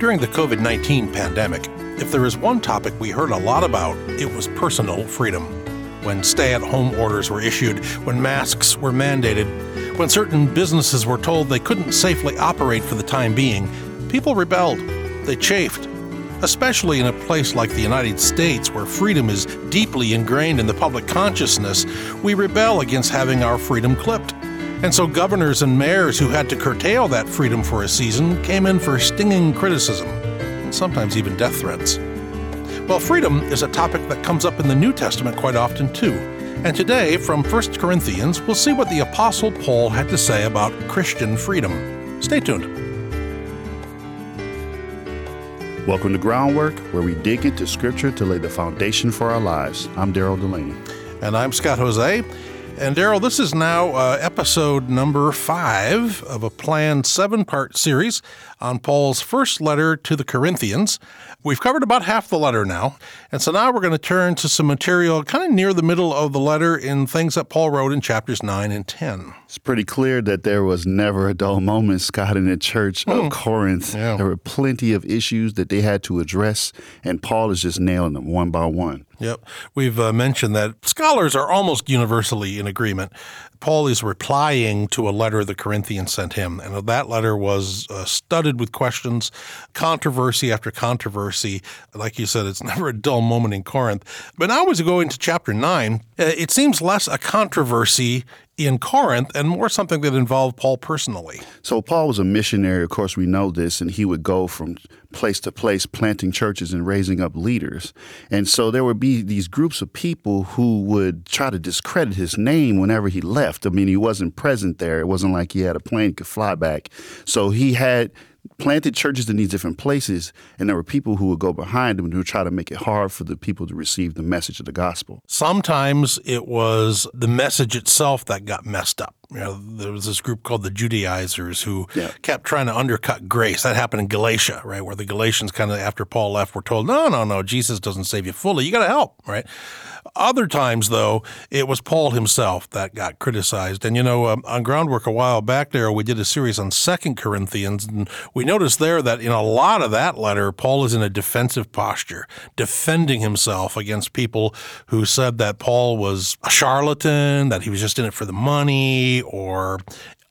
During the COVID 19 pandemic, if there is one topic we heard a lot about, it was personal freedom. When stay at home orders were issued, when masks were mandated, when certain businesses were told they couldn't safely operate for the time being, people rebelled. They chafed. Especially in a place like the United States, where freedom is deeply ingrained in the public consciousness, we rebel against having our freedom clipped. And so governors and mayors who had to curtail that freedom for a season came in for stinging criticism, and sometimes even death threats. Well, freedom is a topic that comes up in the New Testament quite often too. And today, from 1 Corinthians, we'll see what the Apostle Paul had to say about Christian freedom. Stay tuned. Welcome to Groundwork, where we dig into Scripture to lay the foundation for our lives. I'm Daryl Delaney. And I'm Scott Hoezee. And Daryl, this is now uh, episode number five of a planned seven part series on Paul's first letter to the Corinthians. We've covered about half the letter now. And so now we're going to turn to some material kind of near the middle of the letter in things that Paul wrote in chapters 9 and 10. It's pretty clear that there was never a dull moment, Scott, in the church of mm. Corinth. Yeah. There were plenty of issues that they had to address, and Paul is just nailing them one by one. Yep. We've uh, mentioned that scholars are almost universally in agreement Paul is replying to a letter the Corinthians sent him. And that letter was uh, studded with questions, controversy after controversy. Like you said, it's never a dull moment in Corinth. But now, as we go into chapter 9, uh, it seems less a controversy in Corinth and more something that involved Paul personally. So, Paul was a missionary, of course, we know this, and he would go from place to place planting churches and raising up leaders. And so there would be these groups of people who would try to discredit his name whenever he left. I mean, he wasn't present there. It wasn't like he had a plane could fly back. So he had planted churches in these different places, and there were people who would go behind who would try to make it hard for the people to receive the message of the gospel. Sometimes it was the message itself that got messed up. You know, there was this group called the Judaizers who yeah. kept trying to undercut grace. That happened in Galatia, right, where the Galatians kind of after Paul left were told, "No, no, no, Jesus doesn't save you fully. You got to help," right? Other times, though, it was Paul himself that got criticized. And, you know, um, on Groundwork a while back there, we did a series on Second Corinthians, and we noticed there that in a lot of that letter, Paul is in a defensive posture, defending himself against people who said that Paul was a charlatan, that he was just in it for the money, or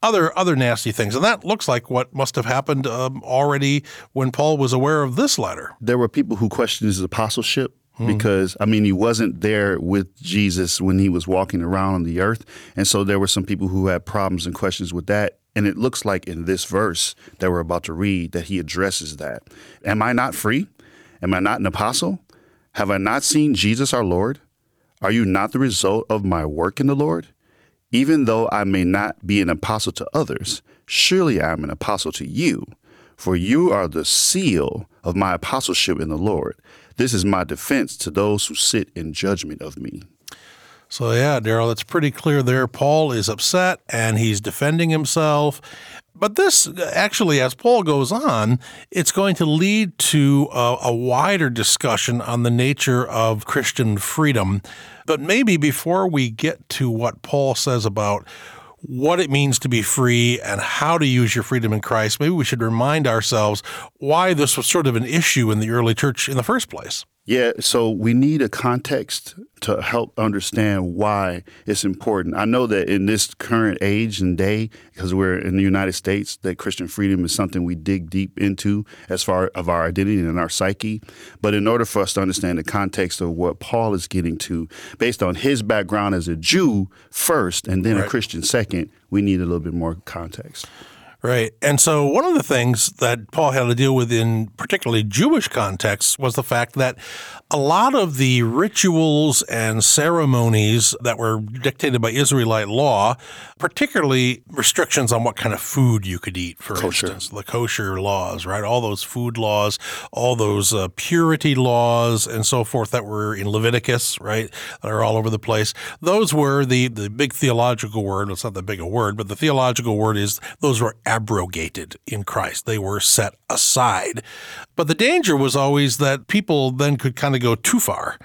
other other nasty things. And that looks like what must have happened um, already when Paul was aware of this letter. There were people who questioned his apostleship Hmm. because I mean he wasn't there with Jesus when he was walking around on the earth, and so there were some people who had problems and questions with that. And it looks like in this verse that we're about to read that he addresses that. Am I not free? Am I not an apostle? Have I not seen Jesus our Lord? Are you not the result of my work in the Lord? Even though I may not be an apostle to others, surely I am an apostle to you, for you are the seal of my apostleship in the Lord. This is my defense to those who sit in judgment of me. So, yeah, Daryl, it's pretty clear there. Paul is upset and he's defending himself. But this, actually, as Paul goes on, it's going to lead to a, a, wider discussion on the nature of Christian freedom. But maybe before we get to what Paul says about what it means to be free and how to use your freedom in Christ, maybe we should remind ourselves why this was sort of an issue in the early church in the first place. Yeah, so we need a context to help understand why it's important. I know that in this current age and day, because we're in the United States, that Christian freedom is something we dig deep into as far of our identity and our psyche. But in order for us to understand the context of what Paul is getting to, based on his background as a Jew first and then right. a Christian second, we need a little bit more context. Right. And so one of the things that Paul had to deal with in particularly Jewish contexts was the fact that a lot of the rituals and ceremonies that were dictated by Israelite law, particularly restrictions on what kind of food you could eat, for kosher. instance, the kosher laws, right? All those food laws, all those uh, purity laws and so forth that were in Leviticus, right? That are all over the place. Those were the, the big theological word. It's not that big a word, but the theological word is those were abrogated in Christ. They were set aside. But the danger was always that people then could kind of go too far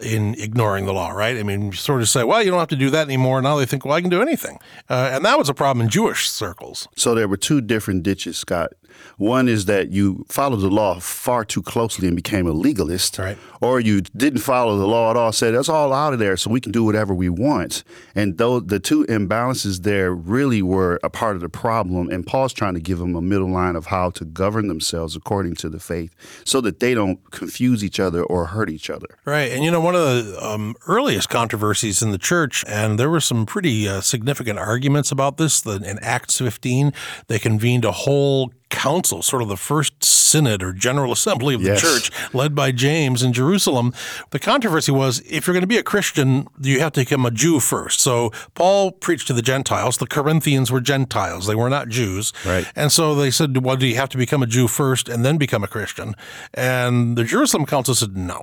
in ignoring the law, right? I mean, sort of say, well, you don't have to do that anymore. Now they think, well, I can do anything. Uh, and that was a problem in Jewish circles. So there were two different ditches, Scott. One is that you followed the law far too closely and became a legalist, Right. or you didn't follow the law at all. Said that's all out of there, so we can do whatever we want. And though the two imbalances there really were a part of the problem, and Paul's trying to give them a middle line of how to govern themselves according to the faith, so that they don't confuse each other or hurt each other. Right. And you know, one of the um, earliest controversies in the church, and there were some pretty uh, significant arguments about this. The, in Acts 15, they convened a whole council, sort of the first synod or general assembly of the Yes. church, led by James in Jerusalem. The controversy was if you're going to be a Christian, you have to become a Jew first. So Paul preached to the Gentiles. The Corinthians were Gentiles, they were not Jews. Right. And so they said, well, do you have to become a Jew first and then become a Christian? And the Jerusalem Council said, no.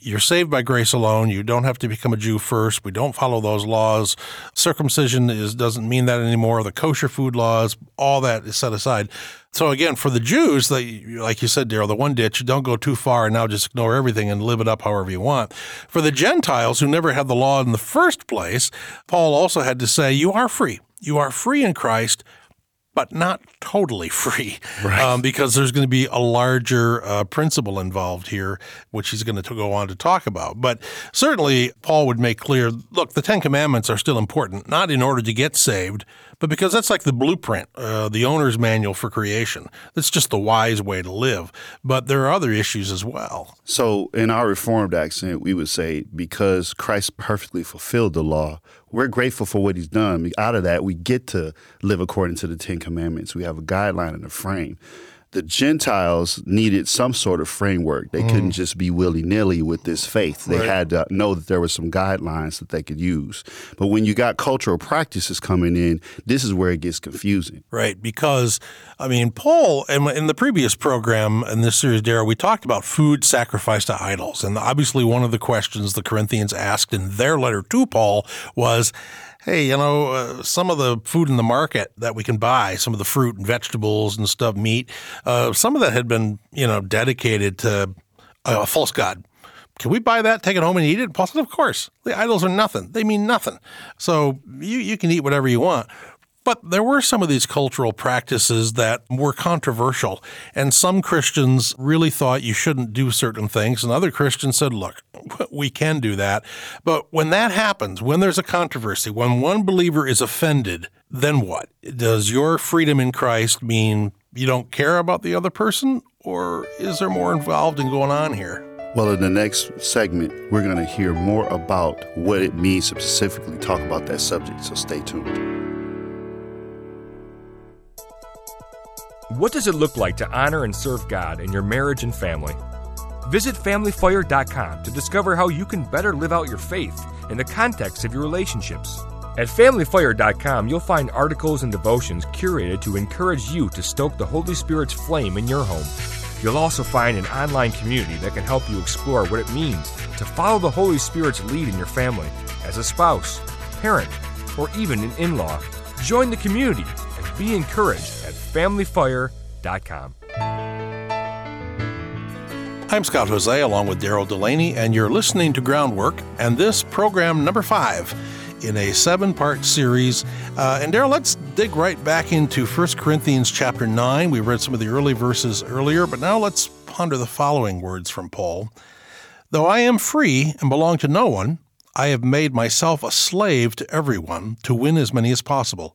You're saved by grace alone. You don't have to become a Jew first. We don't follow those laws. Circumcision is doesn't mean that anymore. The kosher food laws, all that is set aside. So again, for the Jews, they, like you said, Daryl, the one ditch, don't go too far and now just ignore everything and live it up however you want. For the Gentiles who never had the law in the first place, Paul also had to say, you are free. You are free in Christ but not totally free um, because there's going to be a larger uh, principle involved here, which he's going to go on to talk about. But certainly, Paul would make clear look, the Ten Commandments are still important, not in order to get saved, but because that's like the blueprint, uh, the owner's manual for creation. That's just the wise way to live. But there are other issues as well. So, in our Reformed accent, we would say, because Christ perfectly fulfilled the law, we're grateful for what he's done. Out of that, we get to live according to the Ten Commandments. We have a guideline and a frame. The Gentiles needed some sort of framework. They couldn't mm. just be willy nilly with this faith. They Right. had to know that there were some guidelines that they could use. But when you got cultural practices coming in, this is where it gets confusing. Right, because I mean, Paul, in, in the previous program in this series, Daryl, we talked about food sacrificed to idols, and obviously one of the questions the Corinthians asked in their letter to Paul was, "Hey, you know, uh, some of the food in the market that we can buy, some of the fruit and vegetables and stuff, meat, uh, some of that had been, you know, dedicated to a false god." Can we buy that, take it home, and eat it? Paul said, Of course. The idols are nothing. They mean nothing. So you, you can eat whatever you want. But there were some of these cultural practices that were controversial, and some Christians really thought you shouldn't do certain things, and other Christians said, look, we can do that. But when that happens, when there's a controversy, when one believer is offended, then what? Does your freedom in Christ mean you don't care about the other person, or is there more involved in going on here? Well, in the next segment, we're going to hear more about what it means to specifically talk about that subject. So stay tuned. What does it look like to honor and serve God in your marriage and family? Visit FamilyFire.com to discover how you can better live out your faith in the context of your relationships. At FamilyFire.com, you'll find articles and devotions curated to encourage you to stoke the Holy Spirit's flame in your home. You'll also find an online community that can help you explore what it means to follow the Holy Spirit's lead in your family as a spouse, parent, or even an in law. Join the community and be encouraged at FamilyFire.com. I'm Scott Hoezee along with Daryl Delaney, and you're listening to Groundwork and this program number five in a seven part series. Uh, and Daryl, let's dig right back into 1 Corinthians chapter 9. We read some of the early verses earlier, but now let's ponder the following words from Paul. Though I am free and belong to no one, I have made myself a slave to everyone to win as many as possible.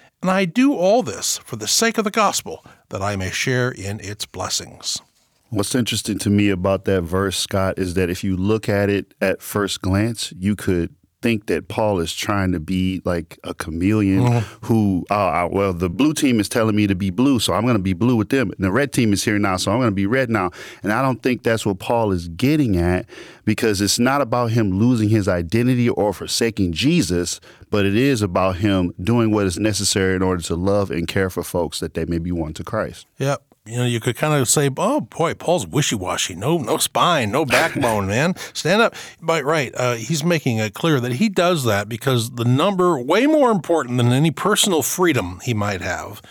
And I do all this for the sake of the gospel, that I may share in its blessings. What's interesting to me about that verse, Scott, is that if you look at it at first glance, you could think that Paul is trying to be like a chameleon who, uh, uh, well, the blue team is telling me to be blue, so I'm going to be blue with them. And the red team is here now, so I'm going to be red now. And I don't think that's what Paul is getting at because it's not about him losing his identity or forsaking Jesus, but it is about him doing what is necessary in order to love and care for folks that they may be won to Christ. Yep. You know, you could kind of say, "Oh boy, Paul's wishy-washy. No, no spine, no backbone, man. Stand up." But right, uh, he's making it clear that he does that because the number way more important than any personal freedom he might have,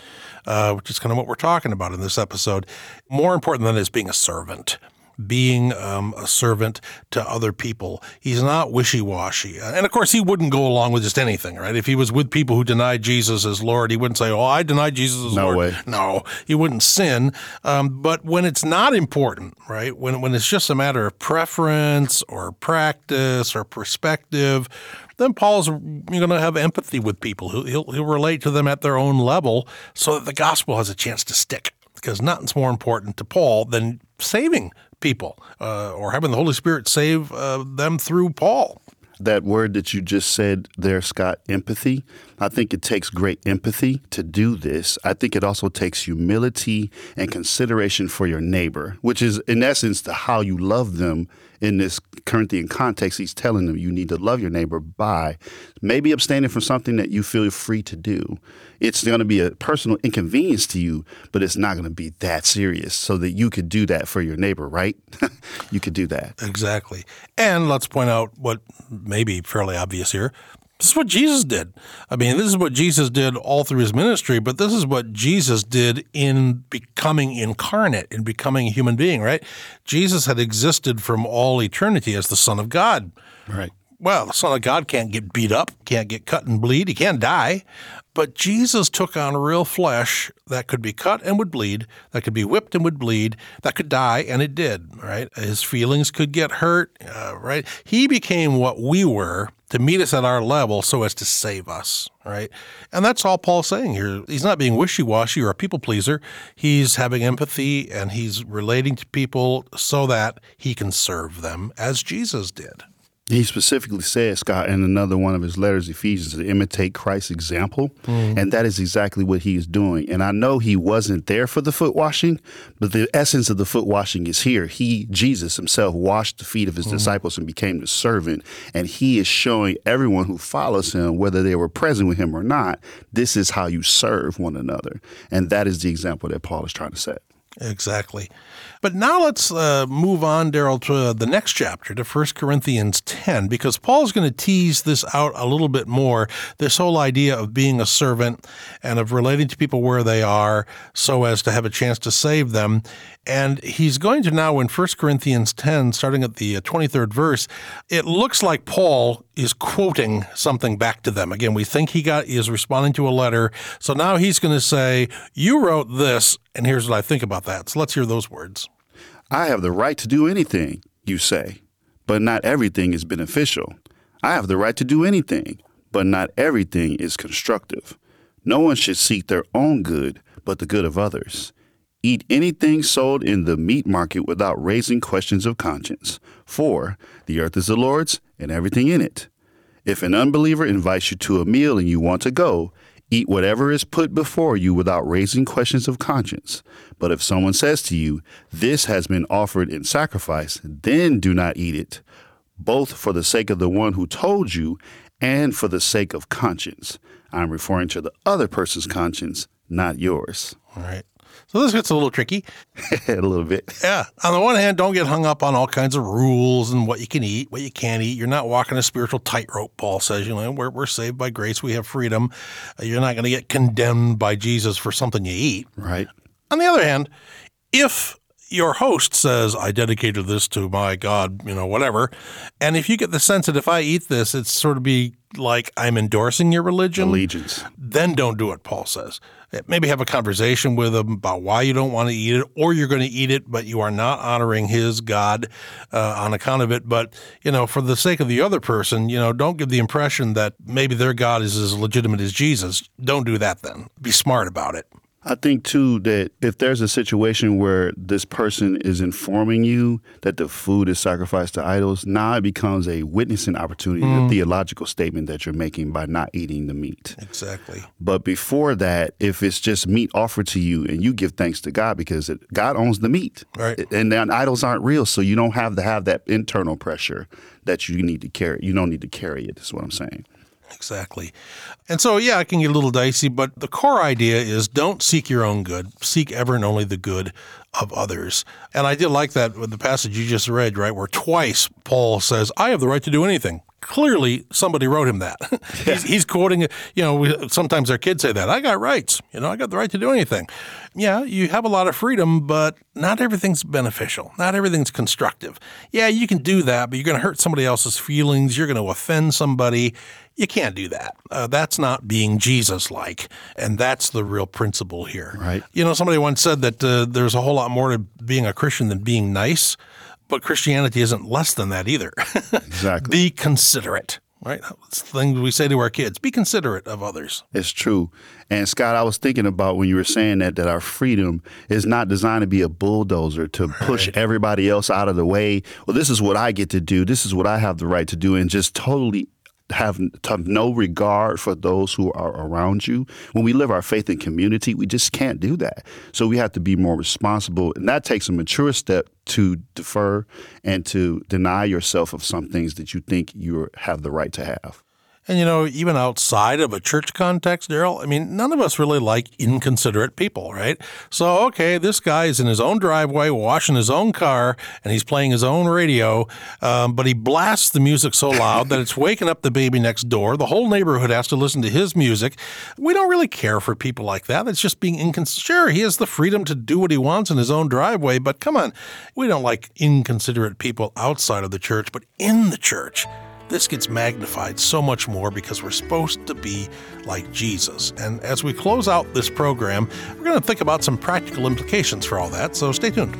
uh, which is kind of what we're talking about in this episode. More important than is being a servant being um, a servant to other people. He's not wishy washy. And of course, he wouldn't go along with just anything, right? If he was with people who denied Jesus as Lord, he wouldn't say, Oh, I deny Jesus as no Lord. Way. No, he wouldn't sin. Um, but when it's not important, right? When, when it's just a matter of preference or practice or perspective, then Paul's going to have empathy with people. He'll, he'll, he'll relate to them at their own level so that the gospel has a chance to stick because nothing's more important to Paul than saving people uh, or having the Holy Spirit save uh, them through Paul. That word that you just said there, Scott, empathy, I think it takes great empathy to do this. I think it also takes humility and consideration for your neighbor, which is, in essence, the how you love them in this Corinthian context. He's telling them you need to love your neighbor by maybe abstaining from something that you feel free to do. It's going to be a personal inconvenience to you, but it's not going to be that serious so that you could do that for your neighbor, right? you could do that. Exactly. And let's point out what may be fairly obvious here. This is what Jesus did. I mean, this is what Jesus did all through his ministry, but this is what Jesus did in becoming incarnate, in becoming a human being, right? Jesus had existed from all eternity as the Son of God. Right. Well, the Son of God can't get beat up, can't get cut and bleed, he can't die. But Jesus took on real flesh that could be cut and would bleed, that could be whipped and would bleed, that could die, and it did, right? His feelings could get hurt, uh, right? He became what we were to meet us at our level so as to save us, right? And that's all Paul's saying here. He's not being wishy washy or a people pleaser. He's having empathy and he's relating to people so that he can serve them as Jesus did. He specifically says, Scott, in another one of his letters, Ephesians, to imitate Christ's example. Mm. And that is exactly what he is doing. And I know he wasn't there for the foot washing, but the essence of the foot washing is here. He, Jesus himself, washed the feet of his mm. disciples and became the servant. And he is showing everyone who follows him, whether they were present with him or not, this is how you serve one another. And that is the example that Paul is trying to set. Exactly. But now let's uh, move on, Daryl, to the next chapter, to 1 Corinthians 10, because Paul's going to tease this out a little bit more this whole idea of being a servant and of relating to people where they are so as to have a chance to save them. And he's going to now, in 1 Corinthians 10, starting at the 23rd uh, verse, it looks like Paul is quoting something back to them. Again, we think he got is responding to a letter. So now he's going to say, You wrote this, and here's what I think about that. So let's hear those words. I have the right to do anything, you say, but not everything is beneficial. I have the right to do anything, but not everything is constructive. No one should seek their own good, but the good of others. Eat anything sold in the meat market without raising questions of conscience, for the earth is the Lord's and everything in it. If an unbeliever invites you to a meal and you want to go, eat whatever is put before you without raising questions of conscience. But if someone says to you, This has been offered in sacrifice, then do not eat it, both for the sake of the one who told you and for the sake of conscience. I'm referring to the other person's conscience, not yours. All right. So this gets a little tricky. a little bit. Yeah. On the one hand, don't get hung up on all kinds of rules and what you can eat, what you can't eat. You're not walking a spiritual tightrope, Paul says. You know, we're, we're saved by grace. We have freedom. Uh, you're not going to get condemned by Jesus for something you eat. Right. On the other hand, if your host says, I dedicated this to my God, you know, whatever. And if you get the sense that if I eat this, it's sort of be like I'm endorsing your religion, allegiance, then don't do it, Paul says. Maybe have a conversation with them about why you don't want to eat it, or you're going to eat it, but you are not honoring his God uh, on account of it. But, you know, for the sake of the other person, you know, don't give the impression that maybe their God is as legitimate as Jesus. Don't do that then. Be smart about it. I think too that if there's a situation where this person is informing you that the food is sacrificed to idols, now it becomes a witnessing opportunity, mm. a theological statement that you're making by not eating the meat. Exactly. But before that, if it's just meat offered to you and you give thanks to God because it, God owns the meat, right? And then idols aren't real, so you don't have to have that internal pressure that you need to carry. You don't need to carry it. Is what I'm saying. Exactly. And so, yeah, it can get a little dicey, but the core idea is don't seek your own good, seek ever and only the good of others. And I did like that with the passage you just read, right, where twice Paul says, I have the right to do anything clearly somebody wrote him that. he's, he's, quoting, you know, we, sometimes our kids say that. I got rights. You know, I got the right to do anything. Yeah, you have a lot of freedom, but not everything's beneficial. Not everything's constructive. Yeah, you can do that, but you're going to hurt somebody else's feelings. You're going to offend somebody. You can't do that. Uh, that's not being Jesus like. And that's the real principle here. Right. You know, somebody once said that uh, there's a whole lot more to being a Christian than being nice. But Christianity isn't less than that either. exactly. Be considerate, right? It's the thing we say to our kids be considerate of others. It's true. And Scott, I was thinking about when you were saying that, that our freedom is not designed to be a bulldozer to push everybody else out of the way. Well, this is what I get to do. This is what I have the right to do. And just totally have, have no regard for those who are around you. When we live our faith in community, we just can't do that. So we have to be more responsible. And that takes a mature step to defer and to deny yourself of some things that you think you have the right to have. And you know, even outside of a church context, Daryl, I mean, none of us really like inconsiderate people, right? So, okay, this guy is in his own driveway, washing his own car, and he's playing his own radio, um, but he blasts the music so loud that it's waking up the baby next door. The whole neighborhood has to listen to his music. We don't really care for people like that. It's just being inconsiderate. Sure, he has the freedom to do what he wants in his own driveway, but come on, we don't like inconsiderate people outside of the church, but in the church this gets magnified so much more because we're supposed to be like Jesus. And as we close out this program, we're going to think about some practical implications for all that, so stay tuned.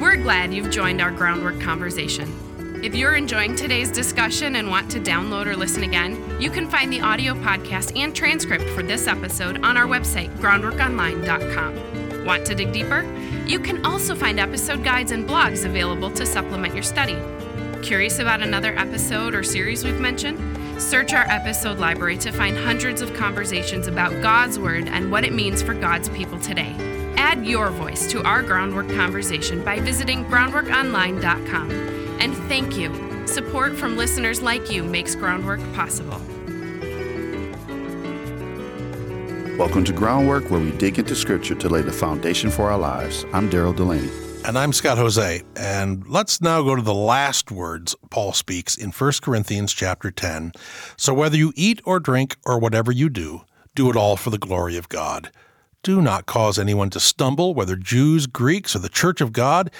We're glad you've joined our groundwork conversation. If you're enjoying today's discussion and want to download or listen again, you can find the audio podcast and transcript for this episode on our website, groundworkonline.com. Want to dig deeper? You can also find episode guides and blogs available to supplement your study. Curious about another episode or series we've mentioned? Search our episode library to find hundreds of conversations about God's Word and what it means for God's people today. Add your voice to our groundwork conversation by visiting groundworkonline.com. And thank you. Support from listeners like you makes groundwork possible. Welcome to Groundwork, where we dig into Scripture to lay the foundation for our lives. I'm Daryl Delaney. And I'm Scott Hoezee. And let's now go to the last words Paul speaks in 1 Corinthians chapter 10. So whether you eat or drink or whatever you do, do it all for the glory of God. Do not cause anyone to stumble, whether Jews, Greeks, or the church of God,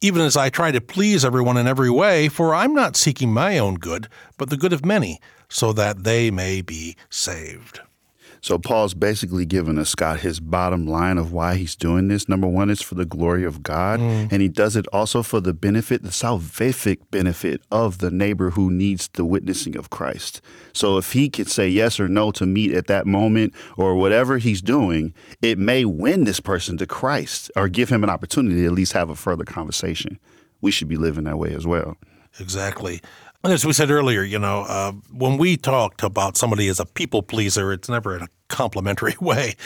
even as I try to please everyone in every way, for I'm not seeking my own good, but the good of many, so that they may be saved. So Paul's basically giving us Scott his bottom line of why he's doing this. Number one is for the glory of God, mm. and he does it also for the benefit, the salvific benefit of the neighbor who needs the witnessing of Christ. So if he could say yes or no to meet at that moment or whatever he's doing, it may win this person to Christ or give him an opportunity to at least have a further conversation. We should be living that way as well. Exactly. As we said earlier, you know, uh, when we talked about somebody as a people pleaser, it's never a complimentary way.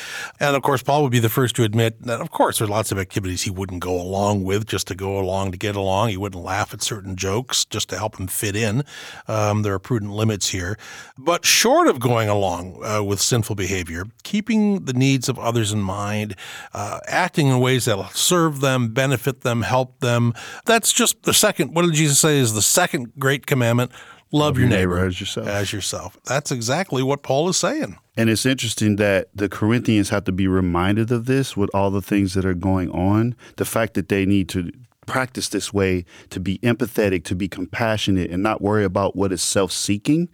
And of course, Paul would be the first to admit that, of course, there's lots of activities he wouldn't go along with just to go along to get along. He wouldn't laugh at certain jokes just to help him fit in. Um, there are prudent limits here. But short of going along uh, with sinful behavior, keeping the needs of others in mind, uh, acting in ways that'll serve them, benefit them, help them, that's just the second, what did Jesus say is the second great commandment? Love, Love your, neighbor, neighbor as yourself. As yourself. That's exactly what Paul is saying. And it's interesting that the Corinthians have to be reminded of this with all the things that are going on. The fact that they need to practice this way to be empathetic, to be compassionate, and not worry about what is self seeking,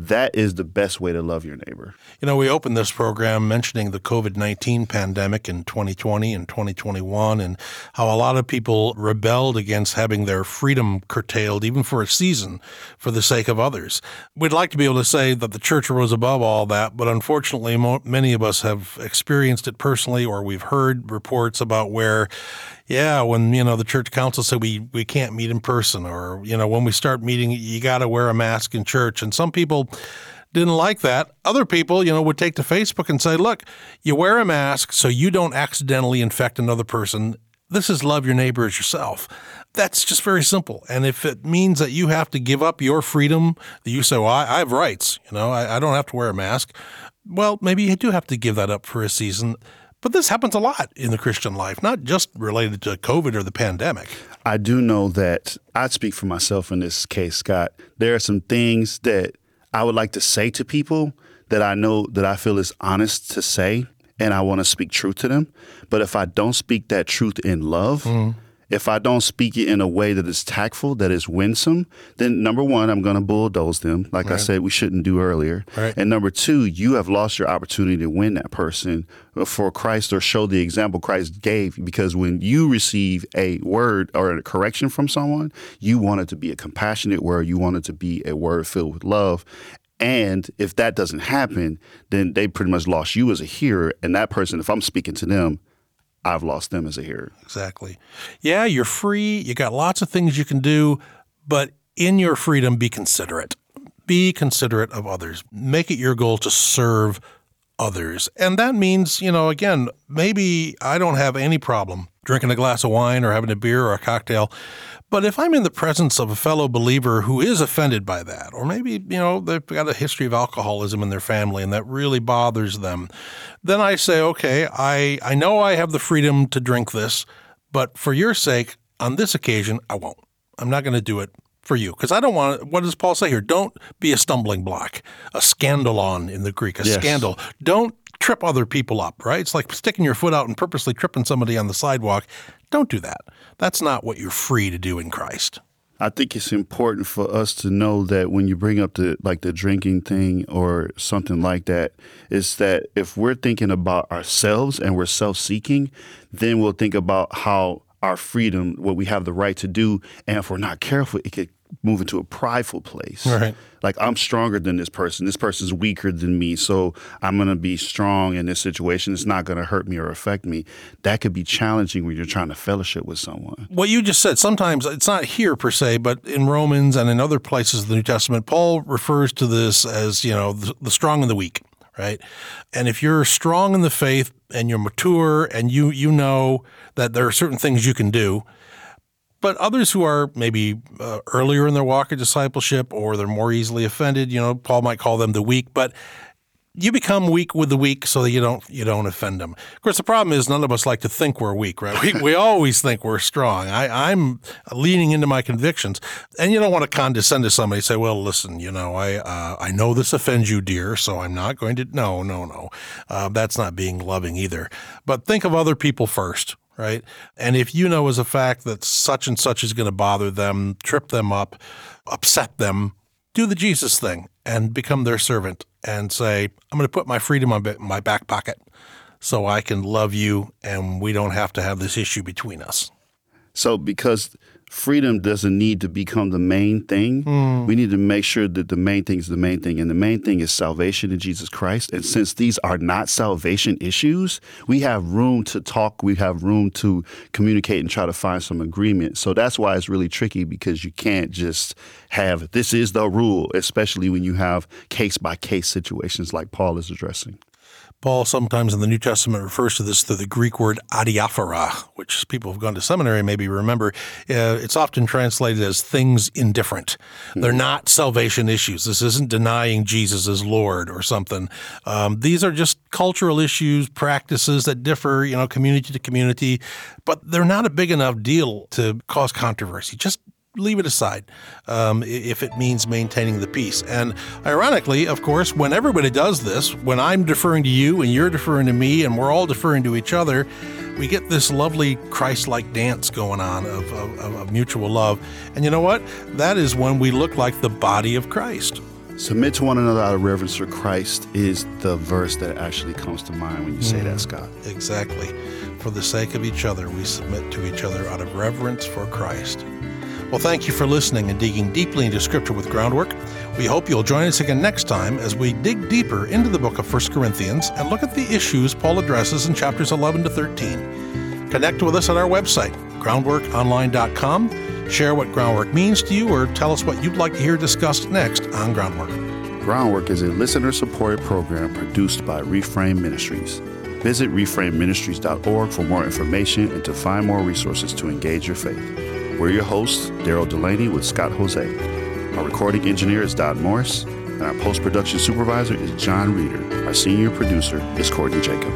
that is the best way to love your neighbor. You know, we opened this program mentioning the COVID 19 pandemic in 2020 and 2021 and how a lot of people rebelled against having their freedom curtailed, even for a season, for the sake of others. We'd like to be able to say that the church rose above all that, but unfortunately, many of us have experienced it personally or we've heard reports about where yeah, when you know the church council said we we can't meet in person, or you know when we start meeting, you got to wear a mask in church, and some people didn't like that. Other people, you know, would take to Facebook and say, "Look, you wear a mask so you don't accidentally infect another person." This is love your neighbor as yourself. That's just very simple. And if it means that you have to give up your freedom, that you say, well, I, I have rights, you know, I, I don't have to wear a mask. Well, maybe you do have to give that up for a season. But this happens a lot in the Christian life, not just related to COVID or the pandemic. I do know that I speak for myself in this case, Scott. There are some things that I would like to say to people that I know that I feel is honest to say, and I want to speak truth to them. But if I don't speak that truth in love, mm if I don't speak it in a way that is tactful, that is winsome, then number one, I'm going to bulldoze them, like right. I said we shouldn't do earlier. Right. And number two, you have lost your opportunity to win that person for Christ or show the example Christ gave. Because when you receive a word or a correction from someone, you want it to be a compassionate word, you want it to be a word filled with love. And if that doesn't happen, then they pretty much lost you as a hearer. And that person, if I'm speaking to them, I've lost them as a hearer. Exactly. Yeah, you're free. You got lots of things you can do, but in your freedom, be considerate. Be considerate of others. Make it your goal to serve others. And that means, you know, again, maybe I don't have any problem drinking a glass of wine or having a beer or a cocktail. But if I'm in the presence of a fellow believer who is offended by that, or maybe, you know, they've got a history of alcoholism in their family and that really bothers them, then I say, okay, I, I know I have the freedom to drink this, but for your sake, on this occasion, I won't. I'm not going to do it for you because I don't want. What does Paul say here? Don't be a stumbling block, a scandalon in the Greek, a yes. scandal. Don't trip other people up, right? It's like sticking your foot out and purposely tripping somebody on the sidewalk. Don't do that. That's not what you're free to do in Christ. I think it's important for us to know that when you bring up the like the drinking thing or something like that, is that if we're thinking about ourselves and we're self-seeking, then we'll think about how our freedom, what we have the right to do, and if we're not careful, it could move into a prideful place. Right. Like I'm stronger than this person. This person's weaker than me, so I'm going to be strong in this situation. It's not going to hurt me or affect me. That could be challenging when you're trying to fellowship with someone. What you just said, sometimes it's not here per se, but in Romans and in other places of the New Testament, Paul refers to this as, you know, the, the strong and the weak right? And if you're strong in the faith and you're mature and you you know that there are certain things you can do, but others who are maybe uh, earlier in their walk of discipleship or they're more easily offended, you know, Paul might call them the weak, but you become weak with the weak so that you don't you don't offend them. Of course, the problem is none of us like to think we're weak, right? We, we always think we're strong. I, I'm leaning into my convictions, and you don't want to condescend to somebody. Say, "Well, listen, you know, I uh, I know this offends you, dear, so I'm not going to." No, no, no. Uh, that's not being loving either. But think of other people first right? And if you know as a fact that such and such is going to bother them, trip them up, upset them, do the Jesus thing and become their servant and say, I'm going to put my freedom in my back pocket so I can love you and we don't have to have this issue between us. So, because freedom doesn't need to become the main thing. Mm. We need to make sure that the main thing is the main thing. And the main thing is salvation in Jesus Christ. And since these are not salvation issues, we have room to talk, we have room to communicate and try to find some agreement. So that's why it's really tricky because you can't just have this is the rule, especially when you have case by case situations like Paul is addressing. Paul sometimes in the New Testament refers to this through the Greek word adiaphora, which people who've gone to seminary maybe remember. Uh, it's often translated as things indifferent. Mm-hmm. They're not salvation issues. This isn't denying Jesus as Lord or something. Um, these are just cultural issues, practices that differ, you know, community to community, but they're not a big enough deal to cause controversy. Just leave it aside um, if it means maintaining the peace. And ironically, of course, when everybody does this, when I'm deferring to you and you're deferring to me and we're all deferring to each other, we get this lovely Christ like dance going on of, of, of mutual love. And you know what? That is when we look like the body of Christ. Submit to one another out of reverence for Christ is the verse that actually comes to mind when you say mm, that, Scott. Exactly. For the sake of each other, we submit to each other out of reverence for Christ. Well, thank you for listening and digging deeply into Scripture with Groundwork. We hope you'll join us again next time as we dig deeper into the book of 1 Corinthians and look at the issues Paul addresses in chapters 11 to 13. Connect with us at our website, groundworkonline.com. Share what Groundwork means to you or tell us what you'd like to hear discussed next on Groundwork. Groundwork is a listener supported program produced by Reframe Ministries. Visit reframeministries.org for more information and to find more resources to engage your faith. We're your hosts, Daryl Delaney with Scott Hoezee. Our recording engineer is Don Morris, and our post production supervisor is John Reeder. Our senior producer is Courtney Jacob.